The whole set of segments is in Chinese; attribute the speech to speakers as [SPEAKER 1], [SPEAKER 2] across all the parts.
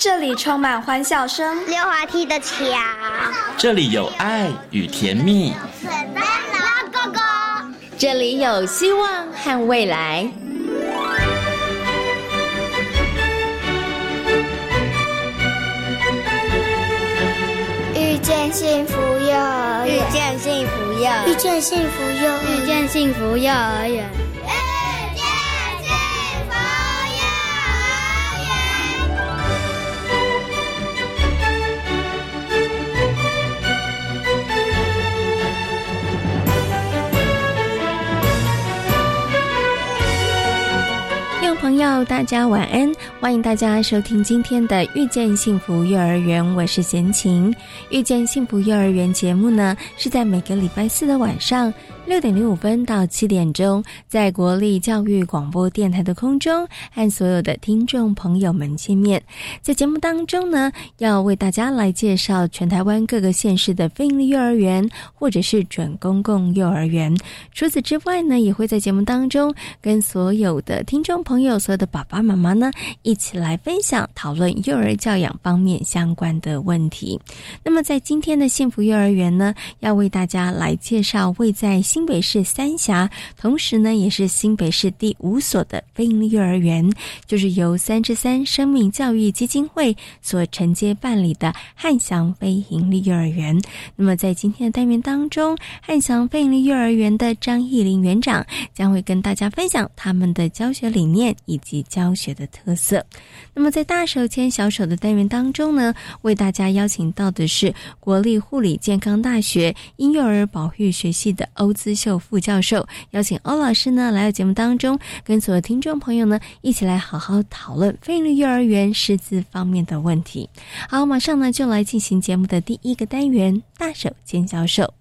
[SPEAKER 1] 这里充满欢笑声，
[SPEAKER 2] 溜滑梯的桥，
[SPEAKER 3] 这里有爱与甜蜜，
[SPEAKER 2] 水灯笼哥哥，
[SPEAKER 4] 这里有希望和未来。
[SPEAKER 5] 遇见幸福幼儿园，
[SPEAKER 6] 遇见幸福幼，
[SPEAKER 5] 遇见幸福幼，
[SPEAKER 6] 遇见幸福幼儿园。
[SPEAKER 4] 朋友，大家晚安！欢迎大家收听今天的《遇见幸福幼儿园》，我是贤琴。《遇见幸福幼儿园》节目呢，是在每个礼拜四的晚上六点零五分到七点钟，在国立教育广播电台的空中和所有的听众朋友们见面。在节目当中呢，要为大家来介绍全台湾各个县市的非营利幼儿园或者是准公共幼儿园。除此之外呢，也会在节目当中跟所有的听众朋友。所有的爸爸妈妈呢，一起来分享讨论幼儿教养方面相关的问题。那么，在今天的幸福幼儿园呢，要为大家来介绍位在新北市三峡，同时呢，也是新北市第五所的非营利幼儿园，就是由三之三生命教育基金会所承接办理的汉翔非营利幼儿园。那么，在今天的单元当中，汉翔非营利幼儿园的张义林园长将会跟大家分享他们的教学理念。以及教学的特色。那么，在大手牵小手的单元当中呢，为大家邀请到的是国立护理健康大学婴幼儿保育学系的欧思秀副教授，邀请欧老师呢来到节目当中，跟所有听众朋友呢一起来好好讨论菲律宾幼儿园师资方面的问题。好，马上呢就来进行节目的第一个单元——大手牵小手。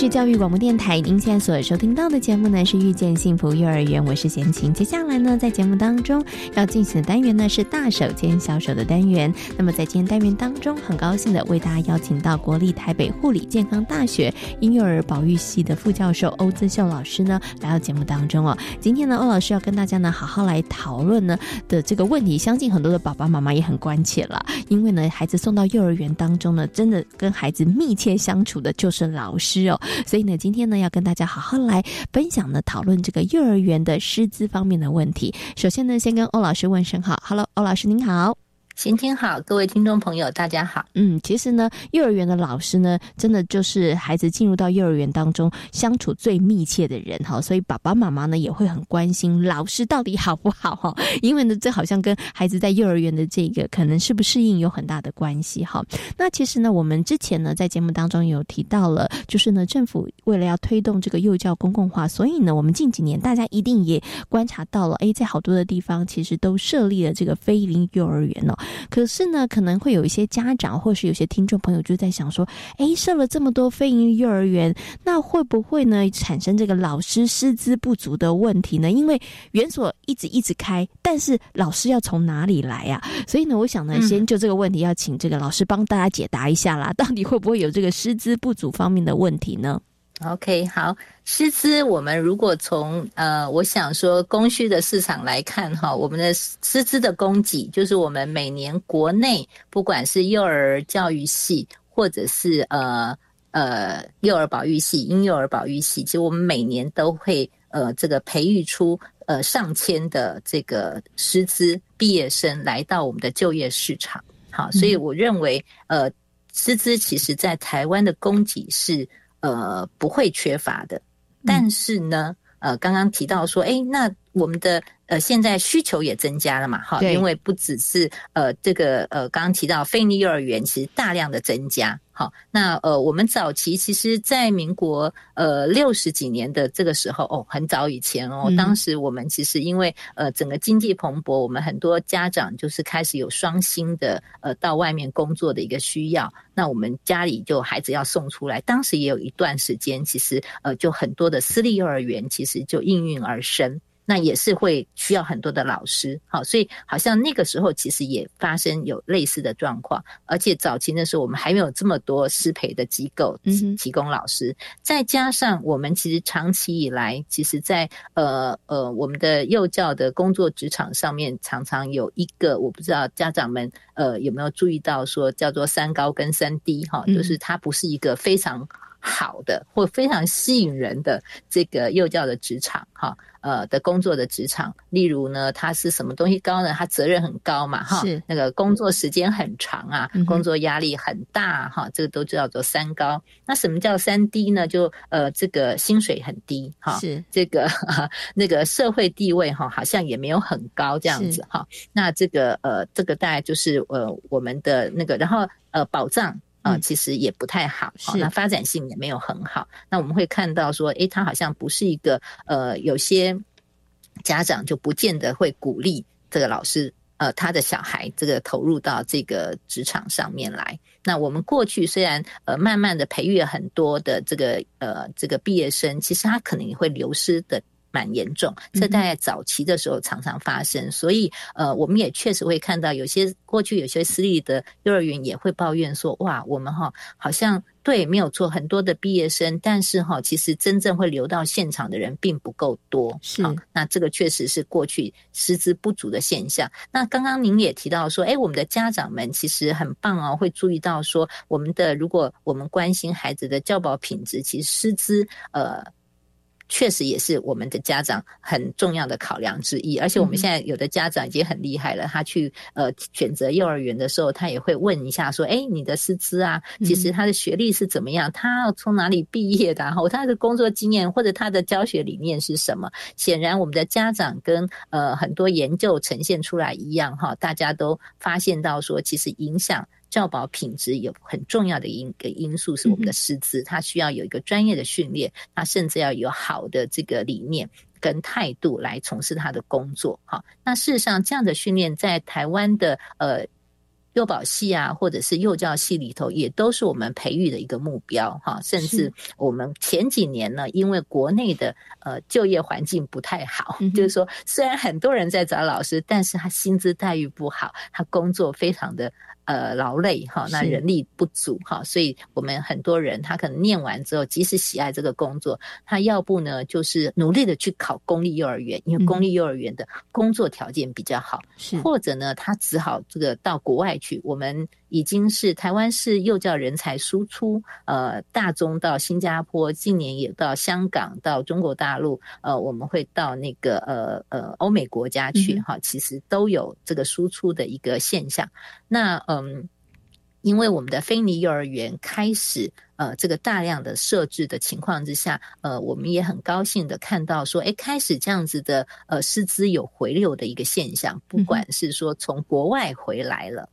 [SPEAKER 4] 是教育广播电台，您现在所收听到的节目呢是遇见幸福幼儿园，我是贤琴。接下来呢，在节目当中要进行的单元呢是大手牵小手的单元。那么在今天单元当中，很高兴的为大家邀请到国立台北护理健康大学婴幼儿保育系的副教授欧姿秀老师呢来到节目当中哦。今天呢，欧老师要跟大家呢好好来讨论呢的这个问题，相信很多的爸爸妈妈也很关切了，因为呢孩子送到幼儿园当中呢，真的跟孩子密切相处的就是老师哦。所以呢，今天呢，要跟大家好好来分享呢，讨论这个幼儿园的师资方面的问题。首先呢，先跟欧老师问声好，Hello，欧老师您好。
[SPEAKER 7] 先听好，各位听众朋友，大家好。
[SPEAKER 4] 嗯，其实呢，幼儿园的老师呢，真的就是孩子进入到幼儿园当中相处最密切的人哈，所以爸爸妈妈呢也会很关心老师到底好不好哈，因为呢，这好像跟孩子在幼儿园的这个可能适不适应有很大的关系哈。那其实呢，我们之前呢在节目当中有提到了，就是呢，政府为了要推动这个幼教公共化，所以呢，我们近几年大家一定也观察到了，哎，在好多的地方其实都设立了这个非营幼儿园哦。可是呢，可能会有一些家长或是有些听众朋友就在想说：，哎，设了这么多非营利幼儿园，那会不会呢产生这个老师师资不足的问题呢？因为园所一直一直开，但是老师要从哪里来呀？所以呢，我想呢，先就这个问题要请这个老师帮大家解答一下啦，到底会不会有这个师资不足方面的问题呢
[SPEAKER 7] ？OK，好，师资，我们如果从呃，我想说供需的市场来看哈，我们的师资的供给，就是我们每年国内不管是幼儿教育系，或者是呃呃幼儿保育系、婴幼儿保育系，其实我们每年都会呃这个培育出呃上千的这个师资毕业生来到我们的就业市场。好，所以我认为呃师资其实在台湾的供给是。呃，不会缺乏的，但是呢，呃，刚刚提到说，哎，那我们的。呃，现在需求也增加了嘛，哈，因为不只是呃这个呃刚刚提到非利幼儿园，其实大量的增加，好，那呃我们早期其实，在民国呃六十几年的这个时候，哦，很早以前哦，当时我们其实因为呃整个经济蓬勃，我们很多家长就是开始有双薪的呃到外面工作的一个需要，那我们家里就孩子要送出来，当时也有一段时间，其实呃就很多的私立幼儿园其实就应运而生。那也是会需要很多的老师，好，所以好像那个时候其实也发生有类似的状况，而且早期的时候我们还没有这么多师培的机构提供老师，再加上我们其实长期以来，其实在呃呃我们的幼教的工作职场上面，常常有一个我不知道家长们呃有没有注意到说叫做三高跟三低哈，就是它不是一个非常。好的或非常吸引人的这个幼教的职场哈，呃的工作的职场，例如呢，它是什么东西高呢？它责任很高嘛哈，
[SPEAKER 4] 是
[SPEAKER 7] 那个工作时间很长啊，工作压力很大哈，这个都叫做三高。那什么叫三低呢？就呃这个薪水很低哈，
[SPEAKER 4] 是
[SPEAKER 7] 这个 那个社会地位哈，好像也没有很高这样子哈。那这个呃这个大概就是呃我们的那个，然后呃保障。啊，其实也不太好，好，那发展性也没有很好。那我们会看到说，诶，他好像不是一个呃，有些家长就不见得会鼓励这个老师，呃，他的小孩这个投入到这个职场上面来。那我们过去虽然呃，慢慢的培育了很多的这个呃这个毕业生，其实他可能也会流失的。蛮严重，这在早期的时候常常发生，所以呃，我们也确实会看到有些过去有些私立的幼儿园也会抱怨说，哇，我们哈好像对没有错，很多的毕业生，但是哈，其实真正会留到现场的人并不够多，
[SPEAKER 4] 是，啊
[SPEAKER 7] 那这个确实是过去师资不足的现象。那刚刚您也提到说，哎，我们的家长们其实很棒哦，会注意到说，我们的如果我们关心孩子的教保品质，其实师资呃。确实也是我们的家长很重要的考量之一，而且我们现在有的家长已经很厉害了，他去呃选择幼儿园的时候，他也会问一下说：“哎，你的师资啊，其实他的学历是怎么样？他要从哪里毕业的？然后他的工作经验或者他的教学理念是什么？”显然，我们的家长跟呃很多研究呈现出来一样哈，大家都发现到说，其实影响。教保品质有很重要的一个因素是我们的师资，他需要有一个专业的训练，他甚至要有好的这个理念跟态度来从事他的工作。哈，那事实上这样的训练在台湾的呃。幼保系啊，或者是幼教系里头，也都是我们培育的一个目标哈。甚至我们前几年呢，因为国内的呃就业环境不太好，就是说虽然很多人在找老师，但是他薪资待遇不好，他工作非常的呃劳累哈，那人力不足哈，所以我们很多人他可能念完之后，即使喜爱这个工作，他要不呢就是努力的去考公立幼儿园，因为公立幼儿园的工作条件比较好，或者呢他只好这个到国外。去，我们已经是台湾是幼教人才输出，呃，大中到新加坡，近年也到香港，到中国大陆，呃，我们会到那个呃呃欧美国家去，哈，其实都有这个输出的一个现象。那嗯，因为我们的非尼幼儿园开始呃这个大量的设置的情况之下，呃，我们也很高兴的看到说，哎，开始这样子的呃师资有回流的一个现象，不管是说从国外回来了。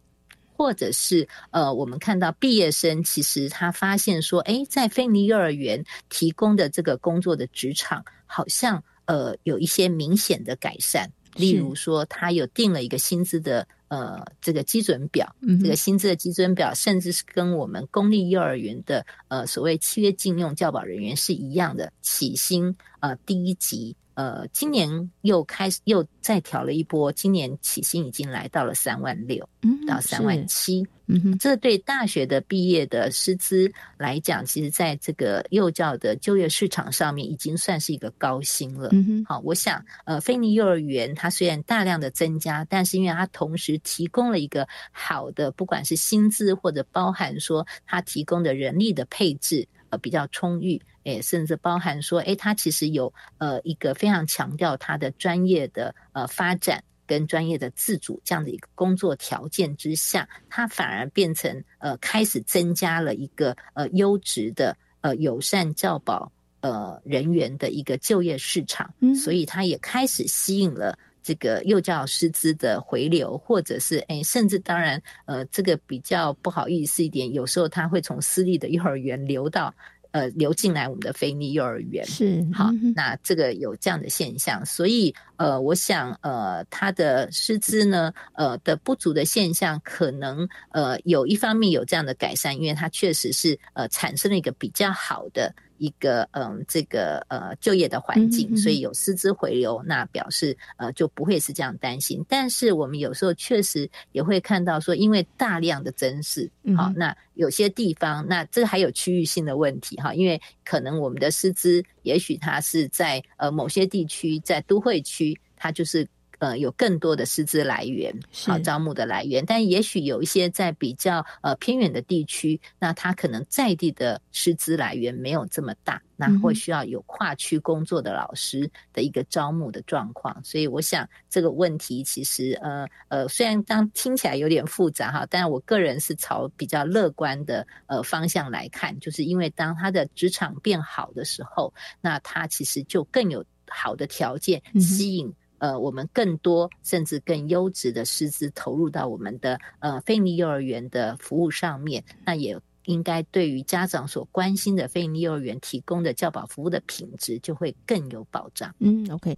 [SPEAKER 7] 或者是呃，我们看到毕业生其实他发现说，哎，在菲尼幼儿园提供的这个工作的职场，好像呃有一些明显的改善。例如说，他有定了一个薪资的呃这个基准表，这个薪资的基准表，甚至是跟我们公立幼儿园的呃所谓契约禁用教保人员是一样的，起薪呃第一级。呃，今年又开始又再调了一波，今年起薪已经来到了三万六，到三万七，嗯哼，这对大学的毕业的师资来讲，其实在这个幼教的就业市场上面，已经算是一个高薪了。嗯哼，好，我想，呃，菲尼幼儿园它虽然大量的增加，但是因为它同时提供了一个好的，不管是薪资或者包含说它提供的人力的配置。呃，比较充裕，诶，甚至包含说，诶，他其实有呃一个非常强调他的专业的呃发展跟专业的自主这样的一个工作条件之下，他反而变成呃开始增加了一个呃优质的呃友善教保呃人员的一个就业市场，所以他也开始吸引了。这个幼教师资的回流，或者是哎，甚至当然，呃，这个比较不好意思一点，有时候他会从私立的幼儿园流到呃流进来我们的非利幼儿园。
[SPEAKER 4] 是
[SPEAKER 7] 好，那这个有这样的现象，所以呃，我想呃，他的师资呢，呃的不足的现象，可能呃有一方面有这样的改善，因为他确实是呃产生了一个比较好的。一个嗯，这个呃就业的环境，所以有师资回流，那表示呃就不会是这样担心。但是我们有时候确实也会看到说，因为大量的增势，好，那有些地方，那这个还有区域性的问题哈，因为可能我们的师资，也许它是在呃某些地区，在都会区，它就是。呃，有更多的师资来源，好招募的来源，但也许有一些在比较呃偏远的地区，那他可能在地的师资来源没有这么大，那会需要有跨区工作的老师的一个招募的状况。所以，我想这个问题其实呃呃，虽然当听起来有点复杂哈，但我个人是朝比较乐观的呃方向来看，就是因为当他的职场变好的时候，那他其实就更有好的条件吸引。呃，我们更多甚至更优质的师资投入到我们的呃非利幼儿园的服务上面，那也应该对于家长所关心的非利幼儿园提供的教保服务的品质就会更有保障。
[SPEAKER 4] 嗯，OK。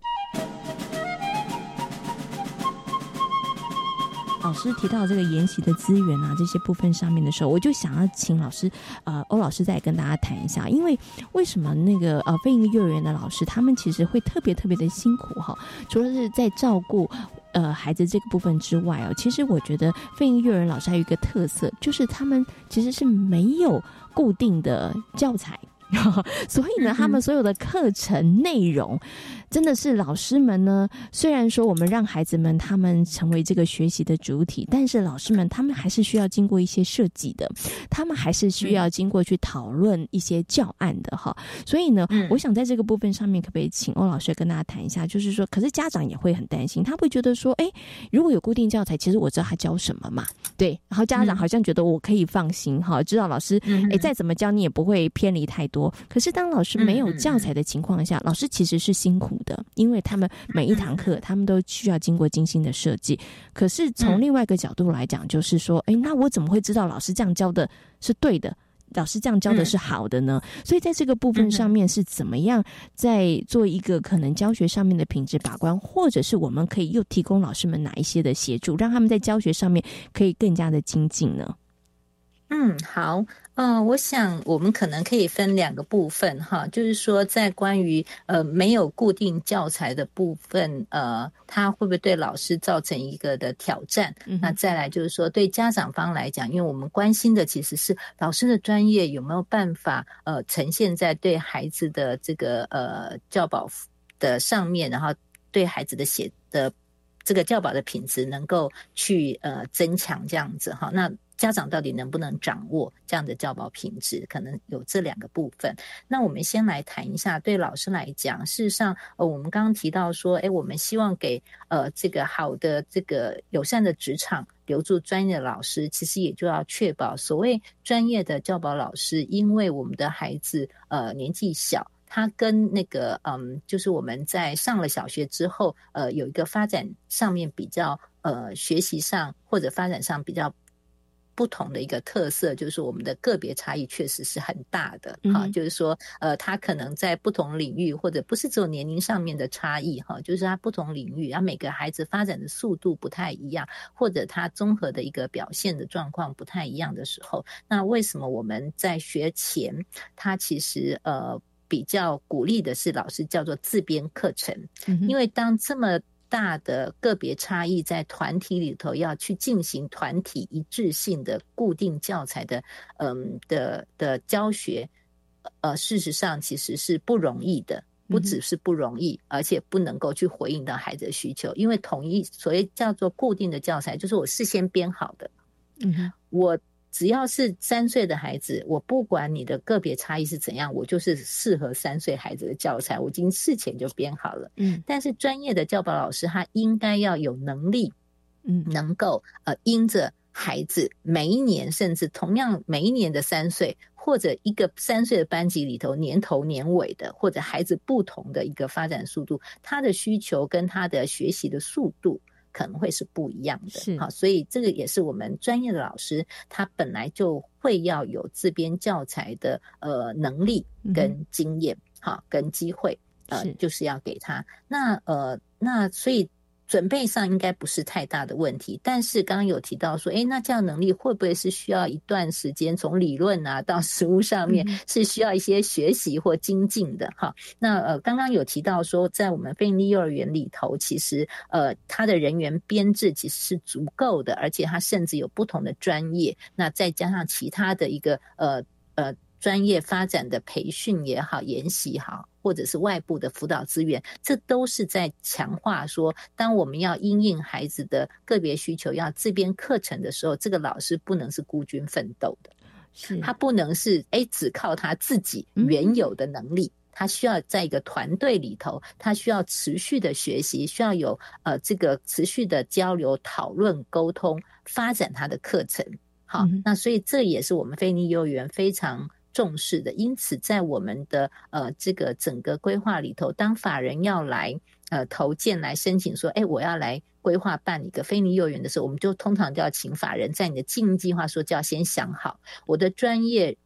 [SPEAKER 4] 老师提到这个研习的资源啊，这些部分上面的时候，我就想要请老师，呃，欧老师再跟大家谈一下，因为为什么那个呃非营利幼儿园的老师，他们其实会特别特别的辛苦哈？除了是在照顾呃孩子这个部分之外哦，其实我觉得非营幼儿园老师还有一个特色，就是他们其实是没有固定的教材，所以呢，他们所有的课程内容。真的是老师们呢，虽然说我们让孩子们他们成为这个学习的主体，但是老师们他们还是需要经过一些设计的，他们还是需要经过去讨论一些教案的哈。所以呢，我想在这个部分上面，可不可以请欧老师跟大家谈一下？就是说，可是家长也会很担心，他会觉得说，哎，如果有固定教材，其实我知道他教什么嘛，对。然后家长好像觉得我可以放心哈，知道老师哎再怎么教你也不会偏离太多。可是当老师没有教材的情况下，老师其实是辛苦。的，因为他们每一堂课，他们都需要经过精心的设计。可是从另外一个角度来讲，就是说，哎，那我怎么会知道老师这样教的是对的，老师这样教的是好的呢？所以在这个部分上面是怎么样在做一个可能教学上面的品质把关，或者是我们可以又提供老师们哪一些的协助，让他们在教学上面可以更加的精进呢？
[SPEAKER 7] 嗯，好。嗯，我想我们可能可以分两个部分哈，就是说在关于呃没有固定教材的部分，呃，它会不会对老师造成一个的挑战？那再来就是说对家长方来讲，因为我们关心的其实是老师的专业有没有办法呃呈现在对孩子的这个呃教保的上面，然后对孩子的写的这个教保的品质能够去呃增强这样子哈，那。家长到底能不能掌握这样的教保品质？可能有这两个部分。那我们先来谈一下，对老师来讲，事实上，呃，我们刚刚提到说，哎，我们希望给呃这个好的这个友善的职场留住专业的老师，其实也就要确保所谓专业的教保老师，因为我们的孩子呃年纪小，他跟那个嗯，就是我们在上了小学之后，呃，有一个发展上面比较呃学习上或者发展上比较。不同的一个特色，就是我们的个别差异确实是很大的哈。就是说，呃，他可能在不同领域，或者不是只有年龄上面的差异哈，就是他不同领域，啊，每个孩子发展的速度不太一样，或者他综合的一个表现的状况不太一样的时候，那为什么我们在学前，他其实呃比较鼓励的是老师叫做自编课程，因为当这么。大的个别差异，在团体里头要去进行团体一致性的固定教材的，嗯的的教学，呃，事实上其实是不容易的，不只是不容易，而且不能够去回应到孩子的需求，因为统一所谓叫做固定的教材，就是我事先编好的，嗯，我。只要是三岁的孩子，我不管你的个别差异是怎样，我就是适合三岁孩子的教材，我已经事前就编好了。嗯，但是专业的教保老师他应该要有能力，嗯，能够呃，因着孩子每一年，甚至同样每一年的三岁，或者一个三岁的班级里头年头年尾的，或者孩子不同的一个发展速度，他的需求跟他的学习的速度。可能会是不一样的，好，所以这个也是我们专业的老师，他本来就会要有自编教材的呃能力跟经验，哈，跟机会。呃，就是要给他。那呃，那所以。准备上应该不是太大的问题，但是刚刚有提到说，哎，那这样能力会不会是需要一段时间，从理论啊到实物上面是需要一些学习或精进的哈？那呃，刚刚有提到说，在我们非营利幼儿园里头，其实呃，它的人员编制其实是足够的，而且它甚至有不同的专业，那再加上其他的一个呃呃。专业发展的培训也好，研习好，或者是外部的辅导资源，这都是在强化说，当我们要因应孩子的个别需求，要自编课程的时候，这个老师不能是孤军奋斗的，
[SPEAKER 4] 是
[SPEAKER 7] 他不能是哎只靠他自己原有的能力，他需要在一个团队里头，他需要持续的学习，需要有呃这个持续的交流、讨论、沟通，发展他的课程。好，那所以这也是我们菲尼幼儿园非常。重视的，因此在我们的呃这个整个规划里头，当法人要来呃投建来申请说，哎，我要来规划办一个非尼幼儿园的时候，我们就通常就要请法人在你的经营计划说就要先想好我的专业。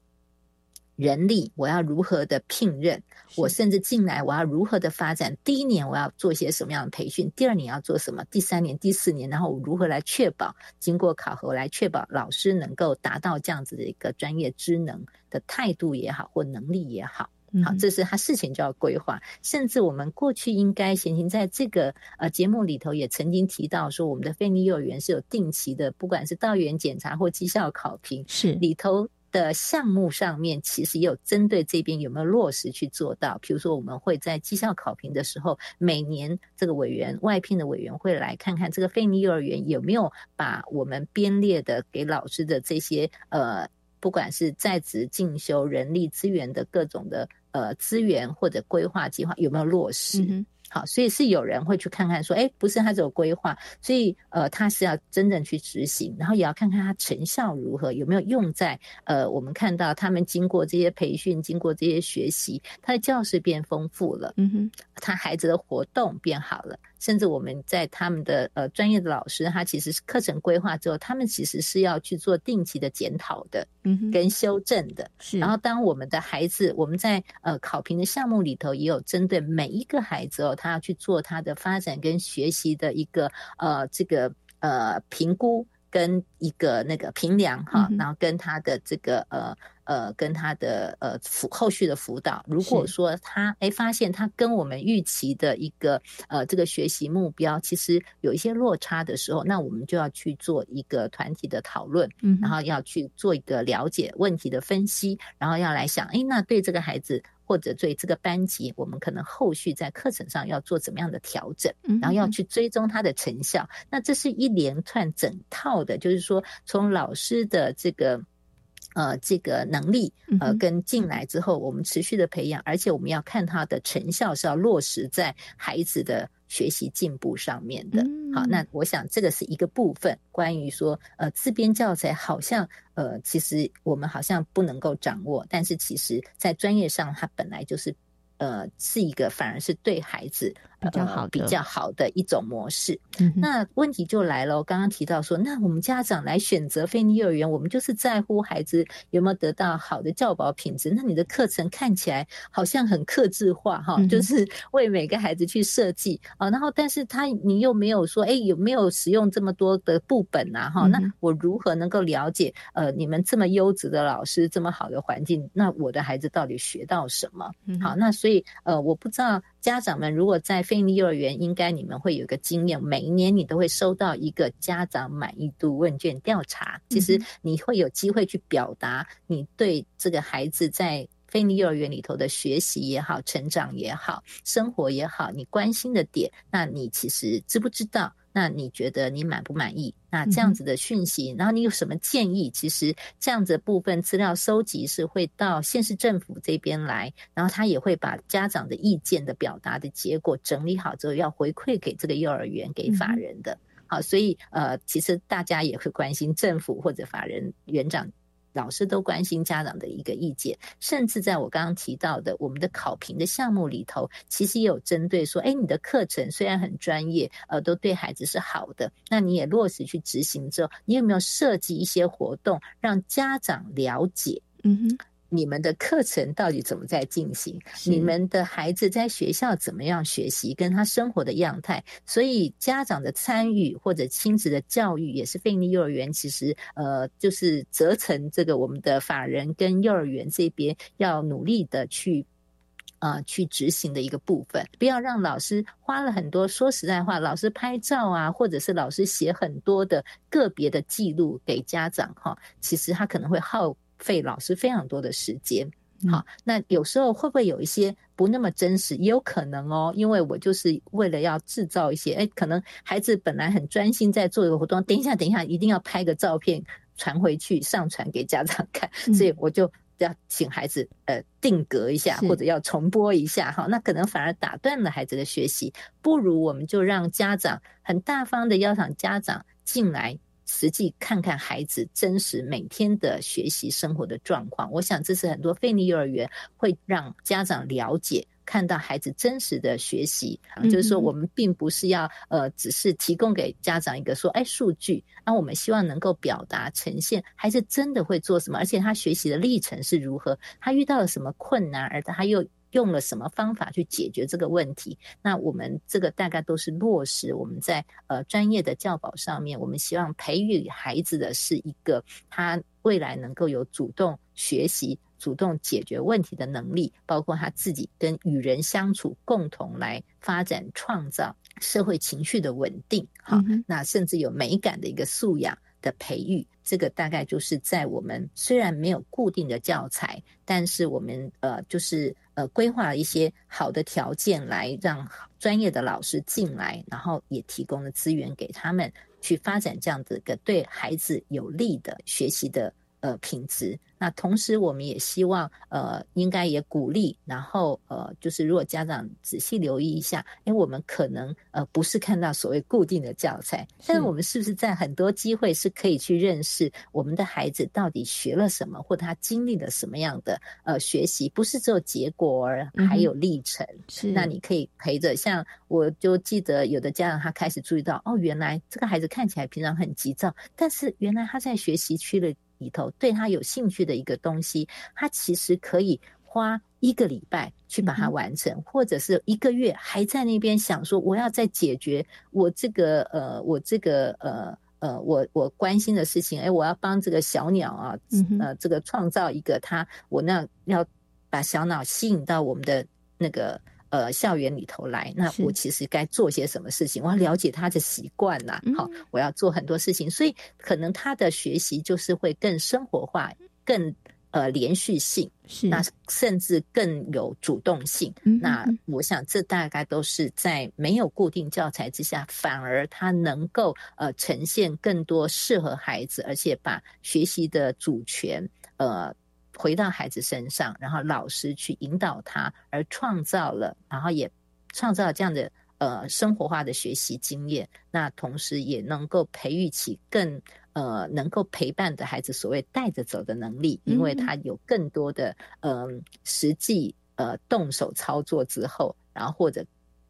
[SPEAKER 7] 人力我要如何的聘任？我甚至进来我要如何的发展？第一年我要做些什么样的培训？第二年要做什么？第三年、第四年，然后我如何来确保经过考核来确保老师能够达到这样子的一个专业知能的态度也好，或能力也好，好，这是他事情就要规划。甚至我们过去应该先行在这个呃节目里头也曾经提到说，我们的菲尼幼儿园是有定期的，不管是到园检查或绩效考评，
[SPEAKER 4] 是
[SPEAKER 7] 里头。的项目上面，其实也有针对这边有没有落实去做到。比如说，我们会在绩效考评的时候，每年这个委员外聘的委员会来看看这个费尼幼儿园有没有把我们编列的给老师的这些呃，不管是在职进修、人力资源的各种的呃资源或者规划计划有没有落实。好，所以是有人会去看看，说，哎，不是他只有规划，所以呃，他是要真正去执行，然后也要看看他成效如何，有没有用在呃，我们看到他们经过这些培训，经过这些学习，他的教室变丰富了，嗯哼，他孩子的活动变好了。甚至我们在他们的呃专业的老师，他其实是课程规划之后，他们其实是要去做定期的检讨的，嗯，跟修正的。
[SPEAKER 4] 是。
[SPEAKER 7] 然后当我们的孩子，我们在呃考评的项目里头，也有针对每一个孩子哦，他要去做他的发展跟学习的一个呃这个呃评估跟一个那个评量哈，然后跟他的这个呃。呃，跟他的呃辅后续的辅导，如果说他哎发现他跟我们预期的一个呃这个学习目标其实有一些落差的时候，那我们就要去做一个团体的讨论，嗯，然后要去做一个了解问题的分析，然后要来想，哎，那对这个孩子或者对这个班级，我们可能后续在课程上要做怎么样的调整，然后要去追踪它的成效。那这是一连串整套的，就是说从老师的这个。呃，这个能力呃，跟进来之后，我们持续的培养，而且我们要看他的成效是要落实在孩子的学习进步上面的。好，那我想这个是一个部分，关于说呃自编教材好像呃，其实我们好像不能够掌握，但是其实在专业上，它本来就是呃是一个反而是对孩子。
[SPEAKER 4] 比较好，
[SPEAKER 7] 比较好的一种模式。那问题就来了，刚刚提到说，那我们家长来选择非尼幼儿园，我们就是在乎孩子有没有得到好的教保品质。那你的课程看起来好像很克制化，哈，就是 为每个孩子去设计啊。然后，但是他你又没有说，哎，有没有使用这么多的部本啊？哈，那我如何能够了解？呃，你们这么优质的老师，这么好的环境，那我的孩子到底学到什么？好，那所以呃，我不知道。家长们，如果在非利幼儿园，应该你们会有一个经验，每一年你都会收到一个家长满意度问卷调查。其实你会有机会去表达你对这个孩子在菲尼幼儿园里头的学习也好、成长也好、生活也好，你关心的点，那你其实知不知道？那你觉得你满不满意？那这样子的讯息，然后你有什么建议？其实这样子部分资料收集是会到县市政府这边来，然后他也会把家长的意见的表达的结果整理好之后，要回馈给这个幼儿园给法人的。好，所以呃，其实大家也会关心政府或者法人园长。老师都关心家长的一个意见，甚至在我刚刚提到的我们的考评的项目里头，其实也有针对说，哎，你的课程虽然很专业，呃，都对孩子是好的，那你也落实去执行之后，你有没有设计一些活动让家长了解？嗯哼。你们的课程到底怎么在进行？你们的孩子在学校怎么样学习？跟他生活的样态，所以家长的参与或者亲子的教育，也是费力幼儿园其实呃，就是责成这个我们的法人跟幼儿园这边要努力的去啊去执行的一个部分。不要让老师花了很多，说实在话，老师拍照啊，或者是老师写很多的个别的记录给家长哈，其实他可能会耗。费老师非常多的时间，好，那有时候会不会有一些不那么真实？也有可能哦，因为我就是为了要制造一些，哎，可能孩子本来很专心在做一个活动，等一下，等一下，一定要拍个照片传回去，上传给家长看，所以我就要请孩子呃定格一下，或者要重播一下，哈，那可能反而打断了孩子的学习，不如我们就让家长很大方的邀请家长进来。实际看看孩子真实每天的学习生活的状况，我想这是很多费力幼儿园会让家长了解看到孩子真实的学习。就是说，我们并不是要呃，只是提供给家长一个说，哎，数据。那我们希望能够表达呈现孩子真的会做什么，而且他学习的历程是如何，他遇到了什么困难，而他又。用了什么方法去解决这个问题？那我们这个大概都是落实我们在呃专业的教保上面，我们希望培育孩子的是一个他未来能够有主动学习、主动解决问题的能力，包括他自己跟与人相处，共同来发展创造社会情绪的稳定。好，那甚至有美感的一个素养。的培育，这个大概就是在我们虽然没有固定的教材，但是我们呃就是呃规划了一些好的条件来让专业的老师进来，然后也提供了资源给他们去发展这样子个对孩子有利的学习的呃品质。那同时，我们也希望，呃，应该也鼓励，然后，呃，就是如果家长仔细留意一下，因为我们可能，呃，不是看到所谓固定的教材，但是我们是不是在很多机会是可以去认识我们的孩子到底学了什么，或他经历了什么样的呃学习，不是只有结果，而还有历程。
[SPEAKER 4] 是，
[SPEAKER 7] 那你可以陪着，像我就记得有的家长他开始注意到，哦，原来这个孩子看起来平常很急躁，但是原来他在学习区的。里头对他有兴趣的一个东西，他其实可以花一个礼拜去把它完成，或者是一个月还在那边想说我要再解决我这个呃我这个呃呃我我关心的事情，哎，我要帮这个小鸟啊呃这个创造一个它我那要把小鸟吸引到我们的那个。呃，校园里头来，那我其实该做些什么事情？我要了解他的习惯呐，好，我要做很多事情，所以可能他的学习就是会更生活化，更呃连续性，
[SPEAKER 4] 是
[SPEAKER 7] 那甚至更有主动性。那我想这大概都是在没有固定教材之下，反而他能够呃呈现更多适合孩子，而且把学习的主权呃。回到孩子身上，然后老师去引导他，而创造了，然后也创造这样的呃生活化的学习经验。那同时也能够培育起更呃能够陪伴的孩子，所谓带着走的能力，因为他有更多的嗯实际呃动手操作之后，然后或者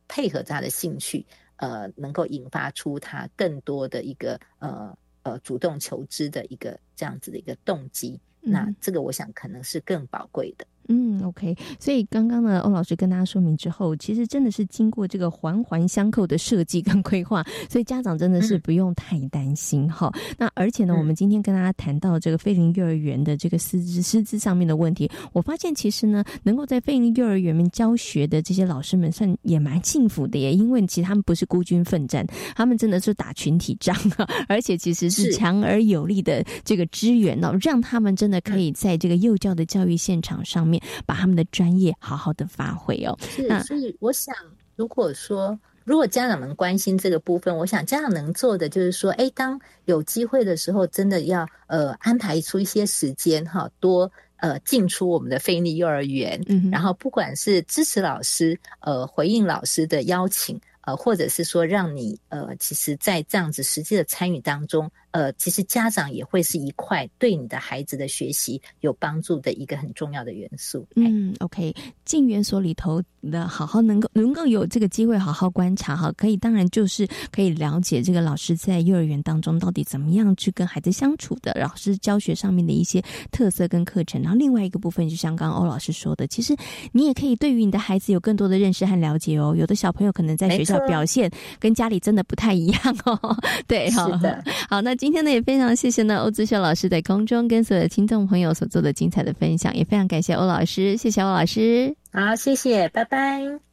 [SPEAKER 7] 配合他的兴趣，呃，能够引发出他更多的一个呃呃主动求知的一个这样子的一个动机。那这个我想可能是更宝贵的。
[SPEAKER 4] 嗯，OK，所以刚刚呢，欧老师跟大家说明之后，其实真的是经过这个环环相扣的设计跟规划，所以家长真的是不用太担心哈。那而且呢，我们今天跟大家谈到这个菲林幼儿园的这个师资师资上面的问题，我发现其实呢，能够在菲林幼儿园面教学的这些老师们，算也蛮幸福的耶，因为其实他们不是孤军奋战，他们真的是打群体仗啊，而且其实是强而有力的这个支援哦，让他们真的可以在这个幼教的教育现场上面。把他们的专业好好的发挥哦。
[SPEAKER 7] 是，所以我想，如果说如果家长们关心这个部分，我想家长能做的就是说，哎，当有机会的时候，真的要呃安排出一些时间哈，多呃进出我们的菲尼幼儿园，嗯，然后不管是支持老师，呃回应老师的邀请，呃或者是说让你呃其实在这样子实际的参与当中。呃，其实家长也会是一块对你的孩子的学习有帮助的一个很重要的元素。
[SPEAKER 4] 嗯，OK，进园所里头的好好能够能够有这个机会好好观察哈，可以当然就是可以了解这个老师在幼儿园当中到底怎么样去跟孩子相处的，老师教学上面的一些特色跟课程。然后另外一个部分，就像刚刚欧老师说的，其实你也可以对于你的孩子有更多的认识和了解哦。有的小朋友可能在学校表现跟家里真的不太一样哦。对，
[SPEAKER 7] 好的，
[SPEAKER 4] 好，那。今天呢，也非常谢谢呢欧志秀老师在空中跟所有的听众朋友所做的精彩的分享，也非常感谢欧老师，谢谢欧老师，
[SPEAKER 7] 好，谢谢，拜拜。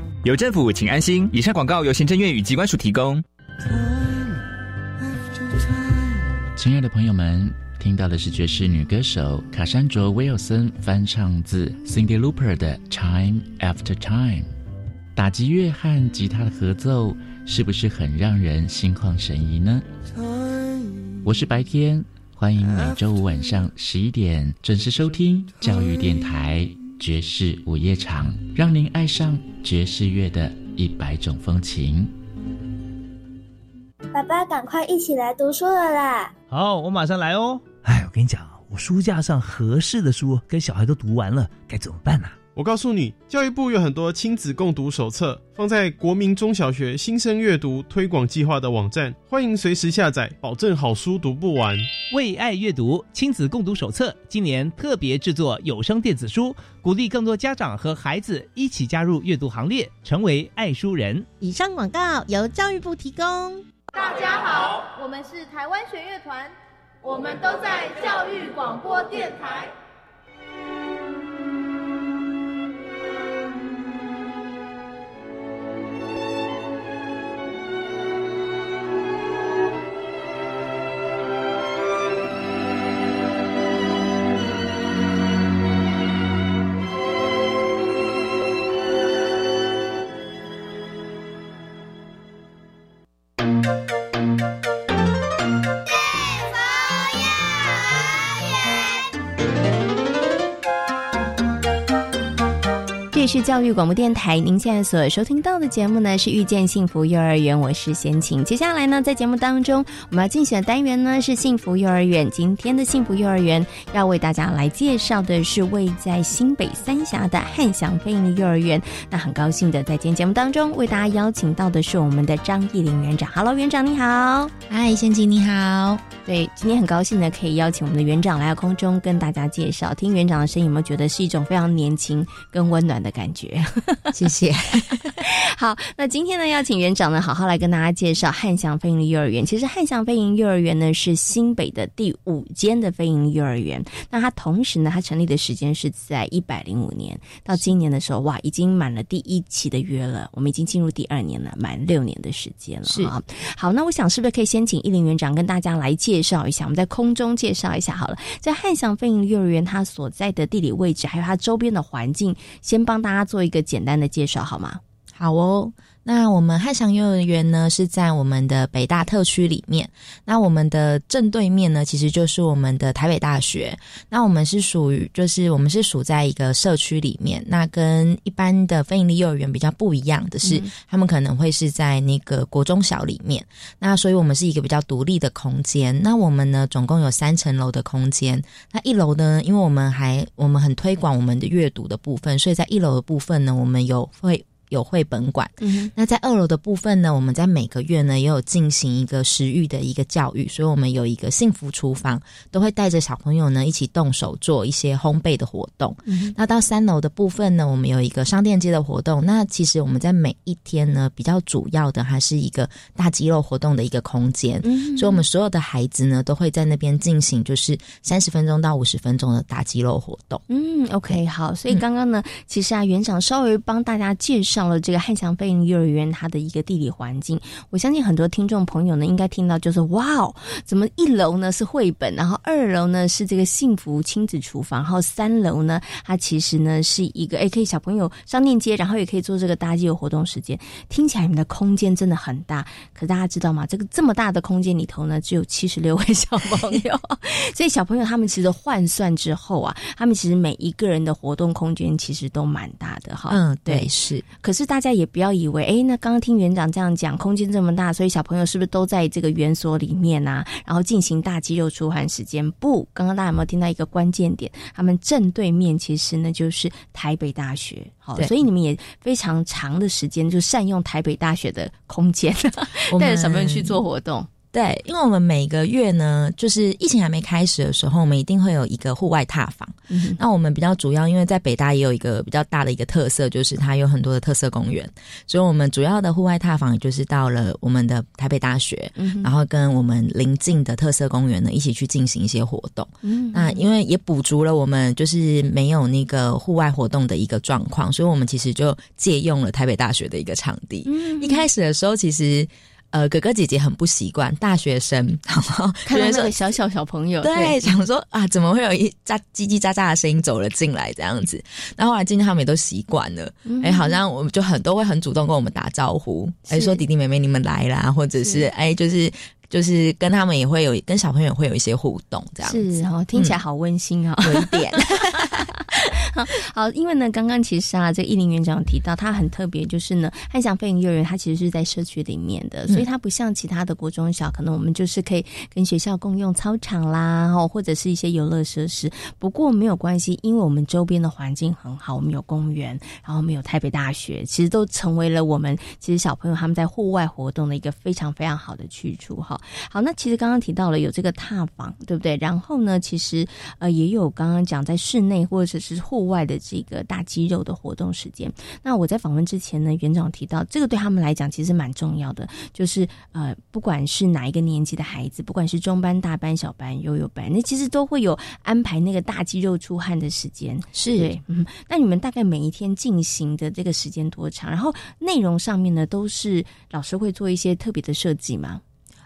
[SPEAKER 8] 有政府，请安心。以上广告由行政院与机关署提供。
[SPEAKER 3] 亲爱的朋友们，听到的是爵士女歌手卡珊卓·威尔森翻唱自 Cindy Louper 的《Time After Time》。打击乐和吉他的合奏，是不是很让人心旷神怡呢？我是白天，欢迎每周五晚上十一点准时收听教育电台。爵士午夜场，让您爱上爵士乐的一百种风情。
[SPEAKER 5] 爸爸，赶快一起来读书了啦！
[SPEAKER 9] 好，我马上来哦。哎，我跟你讲，我书架上合适的书跟小孩都读完了，该怎么办呢？
[SPEAKER 10] 我告诉你，教育部有很多亲子共读手册，放在国民中小学新生阅读推广计划的网站，欢迎随时下载，保证好书读不完。
[SPEAKER 9] 为爱阅读亲子共读手册，今年特别制作有声电子书，鼓励更多家长和孩子一起加入阅读行列，成为爱书人。
[SPEAKER 11] 以上广告由教育部提供。
[SPEAKER 12] 大家好，我们是台湾弦乐团，我们都在教育广播电台。
[SPEAKER 4] 是教育广播电台，您现在所收听到的节目呢是遇见幸福幼儿园，我是贤琴。接下来呢，在节目当中我们要竞选的单元呢是幸福幼儿园。今天的幸福幼儿园要为大家来介绍的是位在新北三峡的汉翔飞鹰幼儿园。那很高兴的在今天节目当中为大家邀请到的是我们的张艺林园长。Hello，园长你好。
[SPEAKER 13] 嗨，贤琴你好。
[SPEAKER 4] 对，今天很高兴的可以邀请我们的园长来到空中跟大家介绍。听园长的声音，有没有觉得是一种非常年轻跟温暖的感？感觉，
[SPEAKER 13] 谢谢。
[SPEAKER 4] 好，那今天呢，要请园长呢，好好来跟大家介绍汉翔飞鹰幼儿园。其实汉翔飞鹰幼儿园呢，是新北的第五间的飞鹰幼儿园。那它同时呢，它成立的时间是在一百零五年，到今年的时候，哇，已经满了第一期的约了。我们已经进入第二年了，满六年的时间了。
[SPEAKER 13] 是
[SPEAKER 4] 啊，好，那我想是不是可以先请一林园长跟大家来介绍一下？我们在空中介绍一下好了，在汉翔飞鹰幼儿园它所在的地理位置，还有它周边的环境，先帮大家做一个简单的介绍好吗？
[SPEAKER 13] 好哦，那我们汉翔幼儿园呢是在我们的北大特区里面。那我们的正对面呢，其实就是我们的台北大学。那我们是属于，就是我们是属在一个社区里面。那跟一般的非营利幼儿园比较不一样的是，他们可能会是在那个国中小里面。那所以我们是一个比较独立的空间。那我们呢，总共有三层楼的空间。那一楼呢，因为我们还我们很推广我们的阅读的部分，所以在一楼的部分呢，我们有会。有绘本馆。嗯，那在二楼的部分呢，我们在每个月呢也有进行一个食欲的一个教育，所以我们有一个幸福厨房，都会带着小朋友呢一起动手做一些烘焙的活动。嗯，那到三楼的部分呢，我们有一个商店街的活动。那其实我们在每一天呢，比较主要的还是一个大肌肉活动的一个空间。嗯，所以我们所有的孩子呢，都会在那边进行就是三十分钟到五十分钟的大肌肉活动。
[SPEAKER 4] 嗯，OK，好。所以刚刚呢，其实啊，园长稍微帮大家介绍了这个汉翔飞鹰幼儿园它的一个地理环境。我相信很多听众朋友呢，应该听到就是哇哦，怎么一楼呢是绘本，然后二楼呢是这个幸福亲子厨房，然后三楼呢，它其实呢是一个哎，可以小朋友上链接，然后也可以做这个搭机的活动时间。听起来你们的空间真的很大，可大家知道吗？这个这么大的空间里头呢，只有七十六位小朋友，所以小朋友他们其实换算之后啊，他们其实每一个人的活动空间其实都蛮大的哈。
[SPEAKER 13] 嗯，对，是。
[SPEAKER 4] 可是大家也不要以为，哎，那刚刚听园长这样讲，空间这么大，所以小朋友是不是都在这个园所里面啊？然后进行大肌肉出汗时间？不，刚刚大家有没有听到一个关键点？他们正对面其实呢就是台北大学，好，所以你们也非常长的时间就善用台北大学的空间，带着小朋友去做活动。
[SPEAKER 13] 对，因为我们每个月呢，就是疫情还没开始的时候，我们一定会有一个户外踏访。那我们比较主要，因为在北大也有一个比较大的一个特色，就是它有很多的特色公园，所以我们主要的户外踏访就是到了我们的台北大学，然后跟我们邻近的特色公园呢一起去进行一些活动。那因为也补足了我们就是没有那个户外活动的一个状况，所以我们其实就借用了台北大学的一个场地。一开始的时候，其实。呃，哥哥姐姐很不习惯大学生，然后
[SPEAKER 4] 看到那个小小小朋友，
[SPEAKER 13] 对，想说啊，怎么会有一喳叽叽喳喳的声音走了进来这样子？那后后来今天他们也都习惯了，哎，好像我们就很都会很主动跟我们打招呼，哎，说弟弟妹妹你们来啦，或者是哎，就是就是跟他们也会有跟小朋友会有一些互动，这样子。
[SPEAKER 4] 是哦，听起来好温馨啊，
[SPEAKER 13] 有一点。
[SPEAKER 4] 好，因为呢，刚刚其实啊，这易林园长提到，他很特别，就是呢，汉翔飞鹰幼儿园，它其实是在社区里面的，所以它不像其他的国中小，可能我们就是可以跟学校共用操场啦，哦，或者是一些游乐设施。不过没有关系，因为我们周边的环境很好，我们有公园，然后我们有台北大学，其实都成为了我们其实小朋友他们在户外活动的一个非常非常好的去处。哈，好，那其实刚刚提到了有这个踏访，对不对？然后呢，其实呃也有刚刚讲在室内或者是户外的这个大肌肉的活动时间。那我在访问之前呢，园长提到这个对他们来讲其实蛮重要的，就是呃，不管是哪一个年级的孩子，不管是中班、大班、小班、幼幼班，那其实都会有安排那个大肌肉出汗的时间。
[SPEAKER 13] 是，
[SPEAKER 4] 对，嗯，那你们大概每一天进行的这个时间多长？然后内容上面呢，都是老师会做一些特别的设计吗？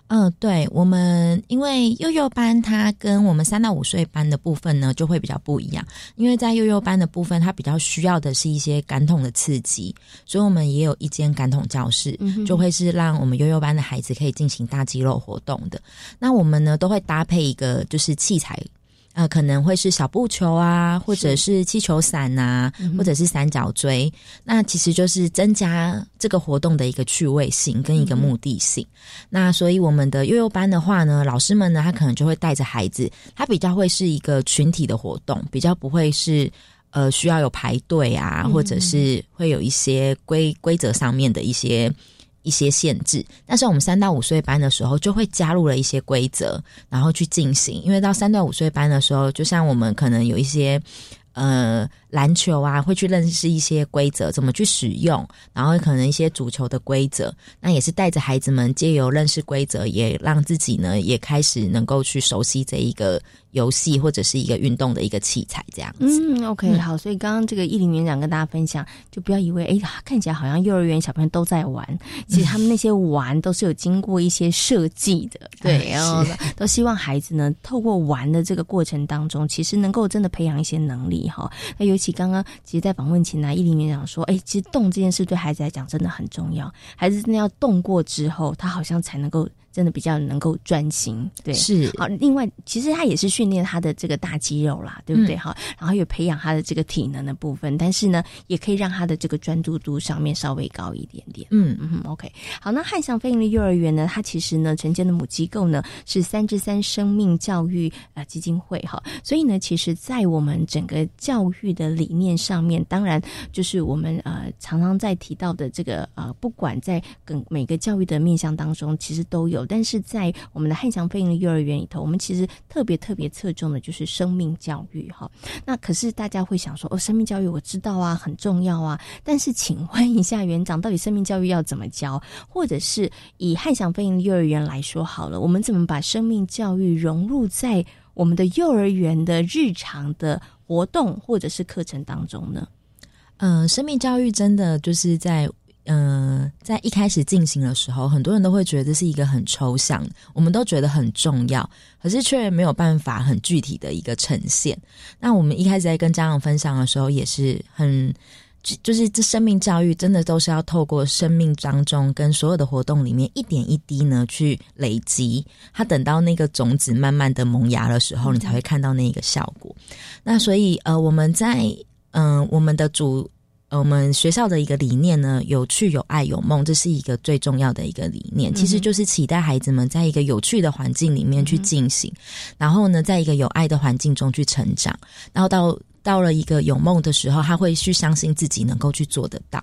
[SPEAKER 13] 嗯，对，我们因为幼幼班它跟我们三到五岁班的部分呢就会比较不一样，因为在幼幼班的部分，它比较需要的是一些感统的刺激，所以我们也有一间感统教室，就会是让我们幼幼班的孩子可以进行大肌肉活动的。那我们呢都会搭配一个就是器材。呃，可能会是小布球啊，或者是气球伞呐，或者是三角锥，那其实就是增加这个活动的一个趣味性跟一个目的性。那所以我们的幼幼班的话呢，老师们呢，他可能就会带着孩子，他比较会是一个群体的活动，比较不会是呃需要有排队啊，或者是会有一些规规则上面的一些。一些限制，但是我们三到五岁班的时候就会加入了一些规则，然后去进行。因为到三到五岁班的时候，就像我们可能有一些呃篮球啊，会去认识一些规则，怎么去使用，然后可能一些足球的规则，那也是带着孩子们借由认识规则，也让自己呢也开始能够去熟悉这一个。游戏或者是一个运动的一个器材，这样子。
[SPEAKER 4] 嗯，OK，好。所以刚刚这个艺林园长跟大家分享，就不要以为哎，看起来好像幼儿园小朋友都在玩，其实他们那些玩都是有经过一些设计的，对，然后都希望孩子呢透过玩的这个过程当中，其实能够真的培养一些能力哈。那尤其刚刚其实，在访问前呢，一林园长说，哎，其实动这件事对孩子来讲真的很重要，孩子真的要动过之后，他好像才能够。真的比较能够专心。对，
[SPEAKER 13] 是
[SPEAKER 4] 好。另外，其实他也是训练他的这个大肌肉啦，对不对？哈，然后又培养他的这个体能的部分，但是呢，也可以让他的这个专注度上面稍微高一点点。
[SPEAKER 13] 嗯
[SPEAKER 4] 嗯，OK。好，那汉翔飞鹰的幼儿园呢，它其实呢承建的母机构呢是三之三生命教育呃基金会哈，所以呢，其实在我们整个教育的理念上面，当然就是我们呃常常在提到的这个呃，不管在跟每个教育的面向当中，其实都有，但是在我们的汉翔飞鹰幼儿园里头，我们其实特别特别侧重的就是生命教育哈。那可是大家会想说，哦，生命教育我知道啊，很重要啊，但是请问一下园长，到底生命教育要怎么教？或者是以汉翔飞鹰幼儿园来说好了，我们怎么把生命教育融入在我们的幼儿园的日常的活动或者是课程当中呢？
[SPEAKER 13] 嗯，生命教育真的就是在嗯，在一开始进行的时候，很多人都会觉得是一个很抽象，我们都觉得很重要，可是却没有办法很具体的一个呈现。那我们一开始在跟家长分享的时候，也是很。就是这生命教育真的都是要透过生命当中跟所有的活动里面一点一滴呢去累积，它等到那个种子慢慢的萌芽的时候，你才会看到那个效果。那所以呃，我们在嗯我们的主我们学校的一个理念呢，有趣有爱有梦，这是一个最重要的一个理念。其实就是期待孩子们在一个有趣的环境里面去进行，然后呢，在一个有爱的环境中去成长，然后到。到了一个有梦的时候，他会去相信自己能够去做得到。